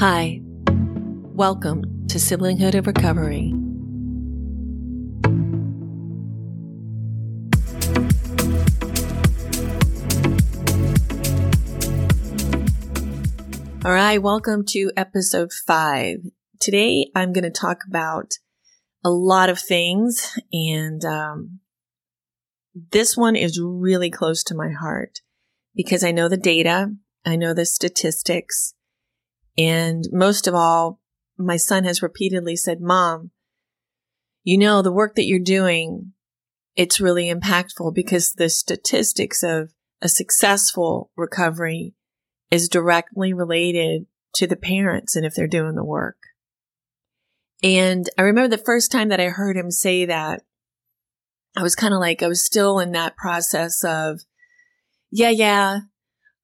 Hi, welcome to Siblinghood of Recovery. All right, welcome to episode five. Today I'm going to talk about a lot of things, and um, this one is really close to my heart because I know the data, I know the statistics, and most of all, my son has repeatedly said, Mom, you know, the work that you're doing, it's really impactful because the statistics of a successful recovery is directly related to the parents and if they're doing the work. And I remember the first time that I heard him say that, I was kind of like, I was still in that process of, yeah, yeah,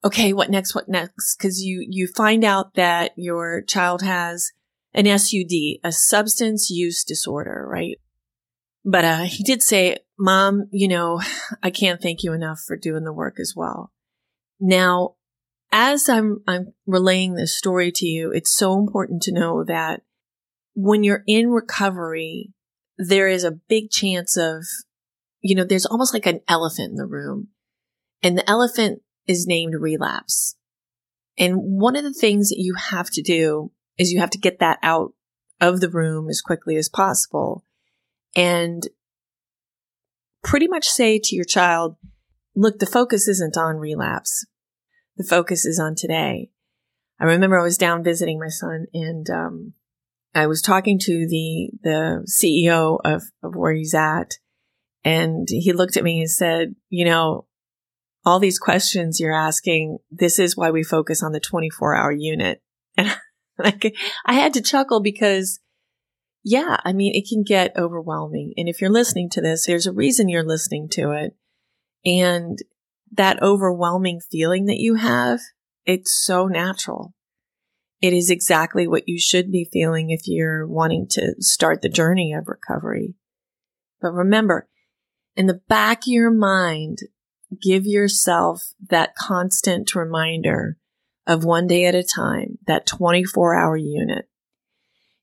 okay, what next? What next? Cause you, you find out that your child has an SUD, a substance use disorder, right? But, uh, he did say, mom, you know, I can't thank you enough for doing the work as well. Now, as I'm, I'm relaying this story to you, it's so important to know that when you're in recovery, there is a big chance of, you know, there's almost like an elephant in the room and the elephant is named relapse. And one of the things that you have to do is you have to get that out of the room as quickly as possible and pretty much say to your child, look, the focus isn't on relapse. The focus is on today. I remember I was down visiting my son and, um, I was talking to the, the CEO of, of where he's at and he looked at me and said, you know, all these questions you're asking, this is why we focus on the 24 hour unit. And I had to chuckle because yeah, I mean, it can get overwhelming. And if you're listening to this, there's a reason you're listening to it. And that overwhelming feeling that you have, it's so natural. It is exactly what you should be feeling if you're wanting to start the journey of recovery. But remember, in the back of your mind, give yourself that constant reminder of one day at a time, that 24 hour unit.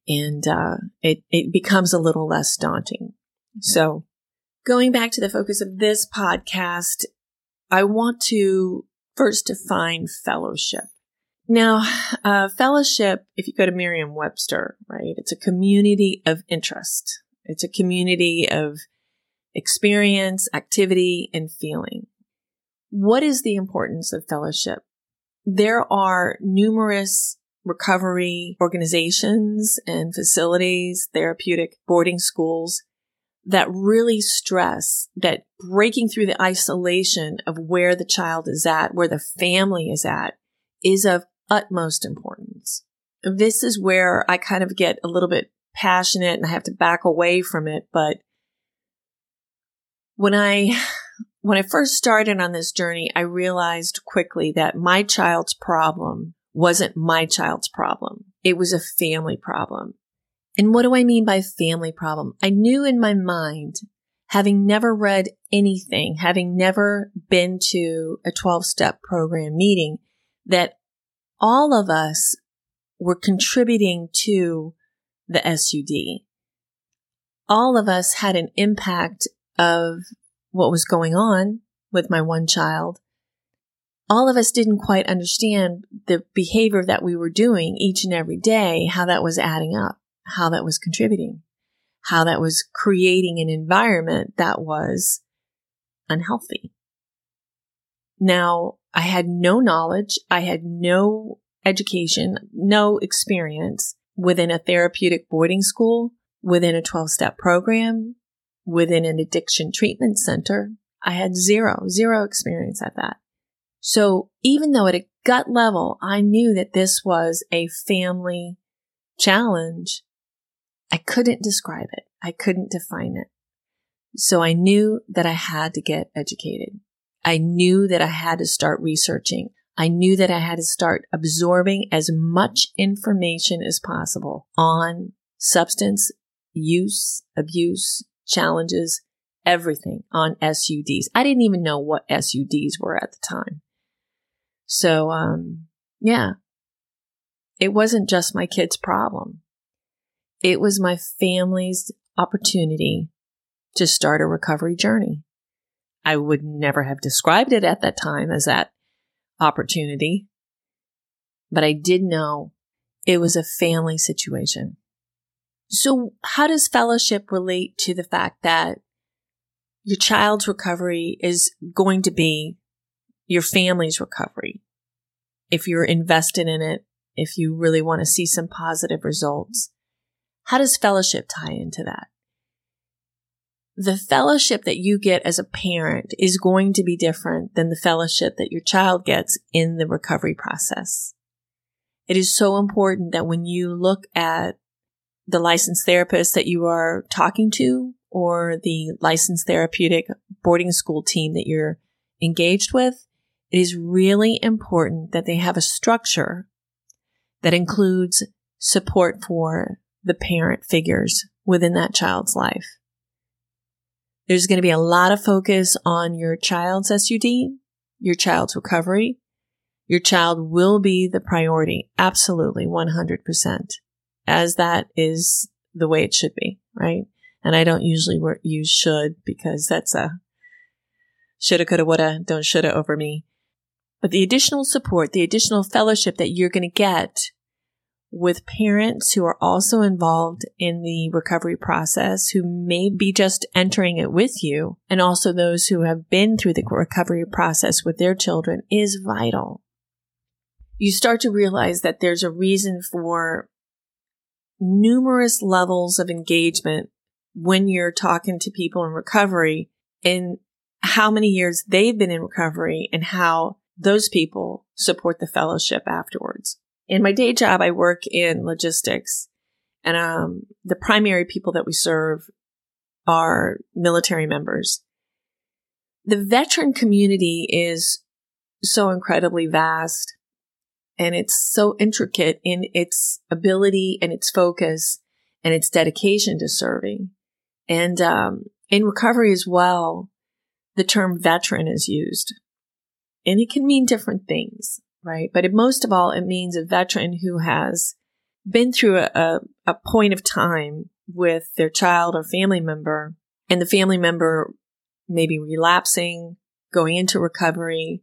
And, uh, it, it becomes a little less daunting. So going back to the focus of this podcast, I want to first define fellowship. Now, uh, fellowship, if you go to Merriam Webster, right, it's a community of interest. It's a community of experience, activity, and feeling. What is the importance of fellowship? There are numerous recovery organizations and facilities, therapeutic boarding schools that really stress that breaking through the isolation of where the child is at, where the family is at, is of utmost importance. This is where I kind of get a little bit passionate and I have to back away from it. But when I when I first started on this journey, I realized quickly that my child's problem wasn't my child's problem. It was a family problem. And what do I mean by family problem? I knew in my mind, having never read anything, having never been to a 12 step program meeting, that all of us were contributing to the SUD. All of us had an impact of what was going on with my one child, all of us didn't quite understand the behavior that we were doing each and every day, how that was adding up, how that was contributing, how that was creating an environment that was unhealthy. Now, I had no knowledge. I had no education, no experience within a therapeutic boarding school, within a 12 step program, within an addiction treatment center. I had zero, zero experience at that. So even though at a gut level, I knew that this was a family challenge, I couldn't describe it. I couldn't define it. So I knew that I had to get educated. I knew that I had to start researching. I knew that I had to start absorbing as much information as possible on substance use, abuse, challenges, everything on SUDs. I didn't even know what SUDs were at the time. So, um, yeah. it wasn't just my kid's problem. It was my family's opportunity to start a recovery journey. I would never have described it at that time as that opportunity, but I did know it was a family situation. So how does fellowship relate to the fact that your child's recovery is going to be your family's recovery? If you're invested in it, if you really want to see some positive results, how does fellowship tie into that? The fellowship that you get as a parent is going to be different than the fellowship that your child gets in the recovery process. It is so important that when you look at the licensed therapist that you are talking to or the licensed therapeutic boarding school team that you're engaged with, it is really important that they have a structure that includes support for the parent figures within that child's life. There's going to be a lot of focus on your child's SUD, your child's recovery. Your child will be the priority. Absolutely. 100%. As that is the way it should be, right? And I don't usually use should because that's a shoulda, coulda, woulda, don't shoulda over me. But the additional support, the additional fellowship that you're going to get with parents who are also involved in the recovery process, who may be just entering it with you, and also those who have been through the recovery process with their children is vital. You start to realize that there's a reason for numerous levels of engagement when you're talking to people in recovery and how many years they've been in recovery and how those people support the fellowship afterwards. In my day job, I work in logistics and um, the primary people that we serve are military members. The veteran community is so incredibly vast and it's so intricate in its ability and its focus and its dedication to serving. And um, in recovery as well, the term veteran is used. And it can mean different things, right? But it, most of all, it means a veteran who has been through a, a, a point of time with their child or family member, and the family member maybe relapsing, going into recovery,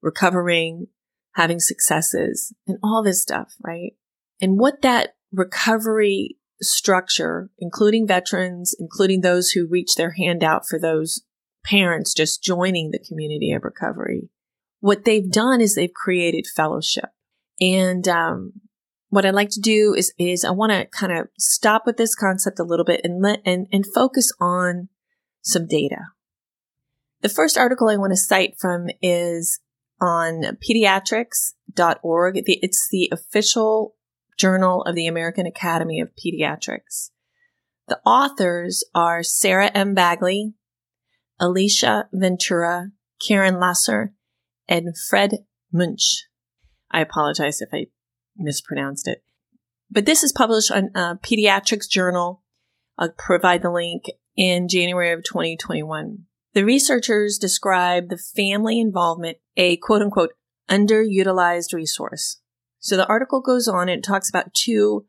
recovering, having successes, and all this stuff, right? And what that recovery structure, including veterans, including those who reach their hand out for those parents just joining the community of recovery, what they've done is they've created fellowship. And um, what I'd like to do is is I want to kind of stop with this concept a little bit and let and, and focus on some data. The first article I want to cite from is on pediatrics.org. It's the official journal of the American Academy of Pediatrics. The authors are Sarah M. Bagley, Alicia Ventura, Karen Lasser, and Fred Muench. I apologize if I mispronounced it. But this is published on uh, Pediatrics Journal. I'll provide the link in January of 2021. The researchers describe the family involvement a quote unquote underutilized resource. So the article goes on and talks about two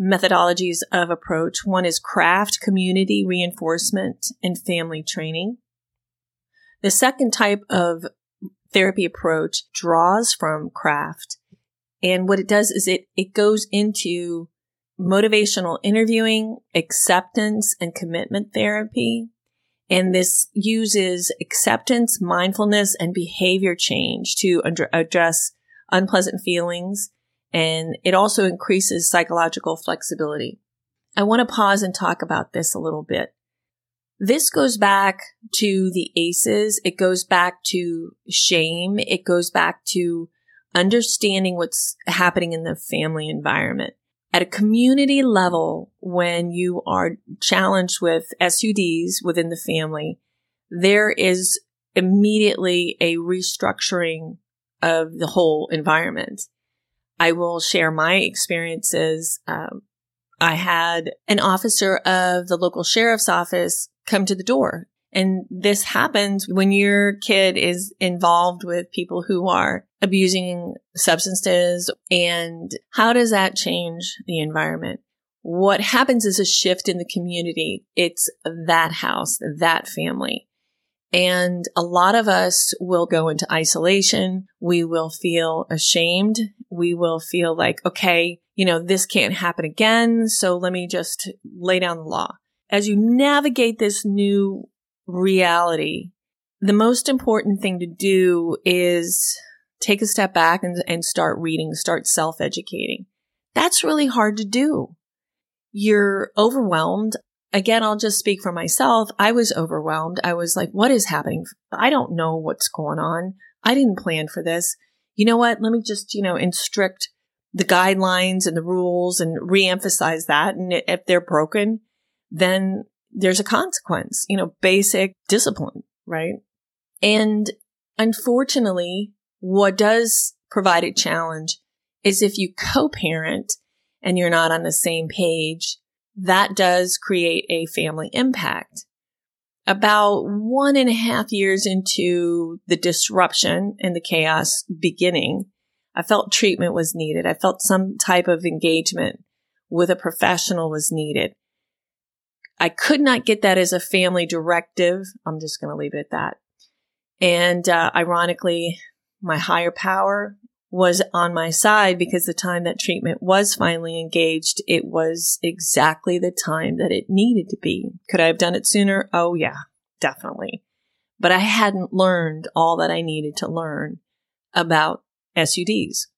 methodologies of approach. One is craft community reinforcement and family training. The second type of therapy approach draws from craft. And what it does is it, it goes into motivational interviewing, acceptance and commitment therapy. And this uses acceptance, mindfulness, and behavior change to address unpleasant feelings. And it also increases psychological flexibility. I want to pause and talk about this a little bit. This goes back to the ACEs. It goes back to shame. It goes back to understanding what's happening in the family environment. At a community level, when you are challenged with SUDs within the family, there is immediately a restructuring of the whole environment. I will share my experiences. Um, I had an officer of the local sheriff's office come to the door And this happens when your kid is involved with people who are abusing substances. And how does that change the environment? What happens is a shift in the community. It's that house, that family. And a lot of us will go into isolation. We will feel ashamed. We will feel like, okay, you know, this can't happen again. So let me just lay down the law. As you navigate this new reality, the most important thing to do is take a step back and, and start reading, start self educating. That's really hard to do. You're overwhelmed. Again, I'll just speak for myself. I was overwhelmed. I was like, what is happening? I don't know what's going on. I didn't plan for this. You know what? Let me just, you know, instruct the guidelines and the rules and reemphasize that. And if they're broken, then there's a consequence, you know, basic discipline, right? And unfortunately, what does provide a challenge is if you co-parent and you're not on the same page, that does create a family impact. About one and a half years into the disruption and the chaos beginning, I felt treatment was needed. I felt some type of engagement with a professional was needed. I could not get that as a family directive. I'm just going to leave it at that. And uh, ironically, my higher power was on my side because the time that treatment was finally engaged, it was exactly the time that it needed to be. Could I have done it sooner? Oh, yeah, definitely. But I hadn't learned all that I needed to learn about SUDs.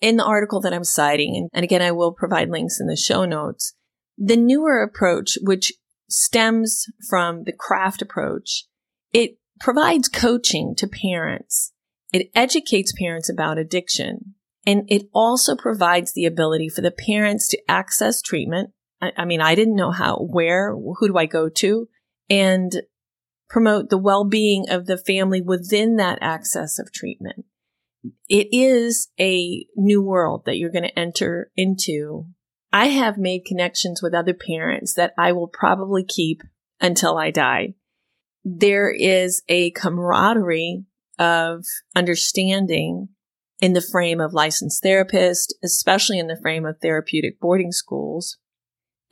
In the article that I'm citing, and again, I will provide links in the show notes, the newer approach, which stems from the craft approach, it provides coaching to parents. It educates parents about addiction. And it also provides the ability for the parents to access treatment. I, I mean, I didn't know how, where, who do I go to? And promote the well-being of the family within that access of treatment. It is a new world that you're going to enter into I have made connections with other parents that I will probably keep until I die. There is a camaraderie of understanding in the frame of licensed therapists, especially in the frame of therapeutic boarding schools.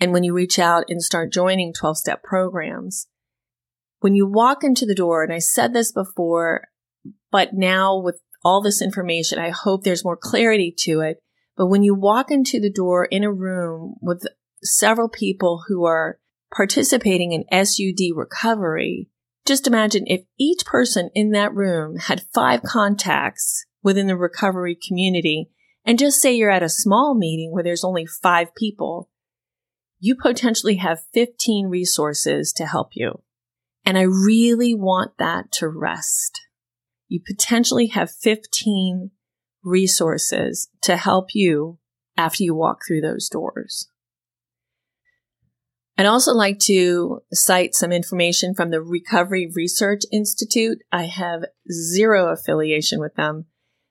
And when you reach out and start joining 12 step programs, when you walk into the door, and I said this before, but now with all this information, I hope there's more clarity to it. But when you walk into the door in a room with several people who are participating in SUD recovery, just imagine if each person in that room had five contacts within the recovery community, and just say you're at a small meeting where there's only five people, you potentially have 15 resources to help you. And I really want that to rest. You potentially have 15 resources to help you after you walk through those doors. I'd also like to cite some information from the Recovery Research Institute. I have zero affiliation with them.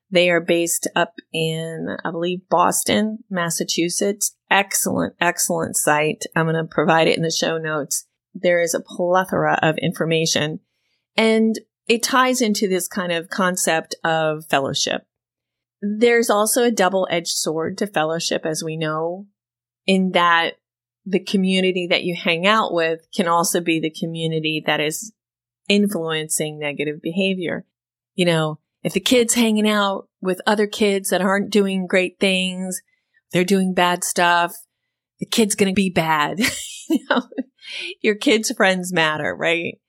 They are based up in, I believe, Boston, Massachusetts. Excellent, excellent site. I'm going to provide it in the show notes. There is a plethora of information and it ties into this kind of concept of fellowship. There's also a double edged sword to fellowship, as we know, in that the community that you hang out with can also be the community that is influencing negative behavior. You know, if the kid's hanging out with other kids that aren't doing great things, they're doing bad stuff, the kid's going to be bad. you know, your kid's friends matter, right?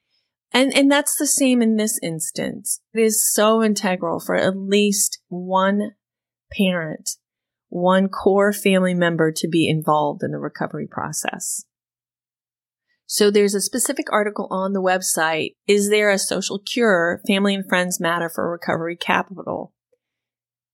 And, and that's the same in this instance. It is so integral for at least one parent, one core family member to be involved in the recovery process. So there's a specific article on the website. Is there a social cure? Family and friends matter for recovery capital.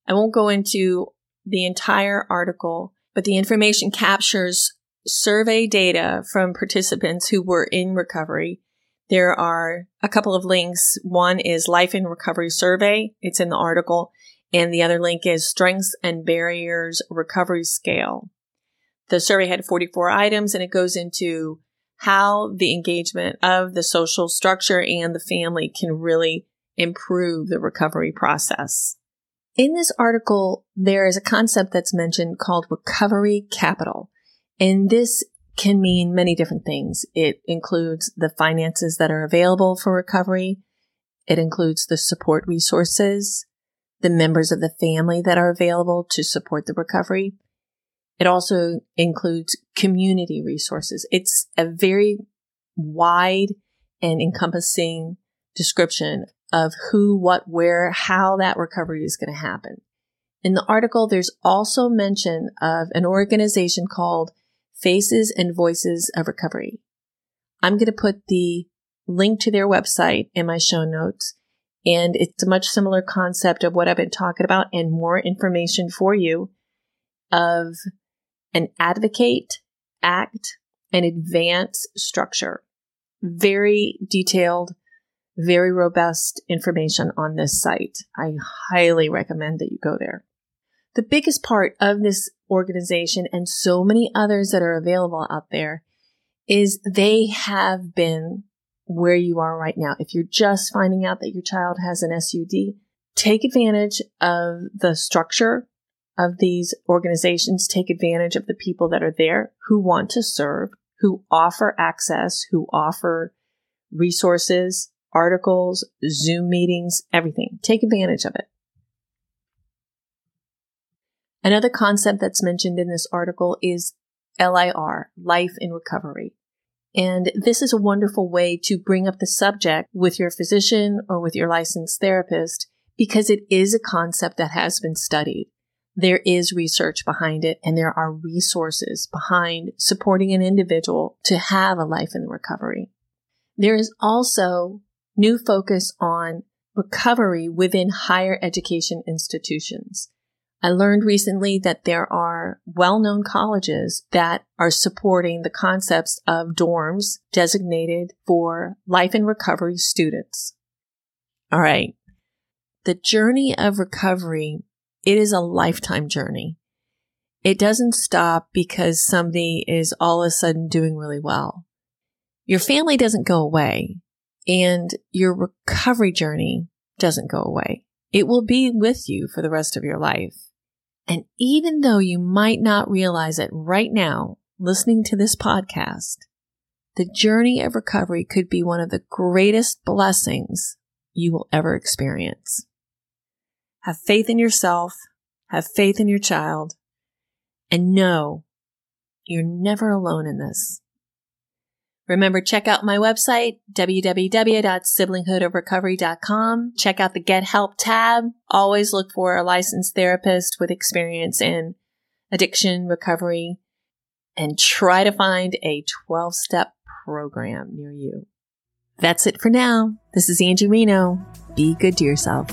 I won't go into the entire article, but the information captures survey data from participants who were in recovery there are a couple of links. One is Life in Recovery Survey. It's in the article. And the other link is Strengths and Barriers Recovery Scale. The survey had 44 items and it goes into how the engagement of the social structure and the family can really improve the recovery process. In this article, there is a concept that's mentioned called recovery capital. And this can mean many different things. It includes the finances that are available for recovery. It includes the support resources, the members of the family that are available to support the recovery. It also includes community resources. It's a very wide and encompassing description of who, what, where, how that recovery is going to happen. In the article, there's also mention of an organization called Faces and Voices of Recovery. I'm going to put the link to their website in my show notes. And it's a much similar concept of what I've been talking about and more information for you of an advocate, act, and advance structure. Very detailed, very robust information on this site. I highly recommend that you go there. The biggest part of this organization and so many others that are available out there is they have been where you are right now. If you're just finding out that your child has an SUD, take advantage of the structure of these organizations, take advantage of the people that are there who want to serve, who offer access, who offer resources, articles, Zoom meetings, everything. Take advantage of it. Another concept that's mentioned in this article is LIR, life in recovery. And this is a wonderful way to bring up the subject with your physician or with your licensed therapist because it is a concept that has been studied. There is research behind it and there are resources behind supporting an individual to have a life in recovery. There is also new focus on recovery within higher education institutions. I learned recently that there are well-known colleges that are supporting the concepts of dorms designated for life and recovery students. All right. The journey of recovery, it is a lifetime journey. It doesn't stop because somebody is all of a sudden doing really well. Your family doesn't go away and your recovery journey doesn't go away. It will be with you for the rest of your life. And even though you might not realize it right now, listening to this podcast, the journey of recovery could be one of the greatest blessings you will ever experience. Have faith in yourself, have faith in your child, and know you're never alone in this. Remember, check out my website, www.siblinghoodofrecovery.com. Check out the Get Help tab. Always look for a licensed therapist with experience in addiction recovery and try to find a 12 step program near you. That's it for now. This is Angie Reno. Be good to yourself.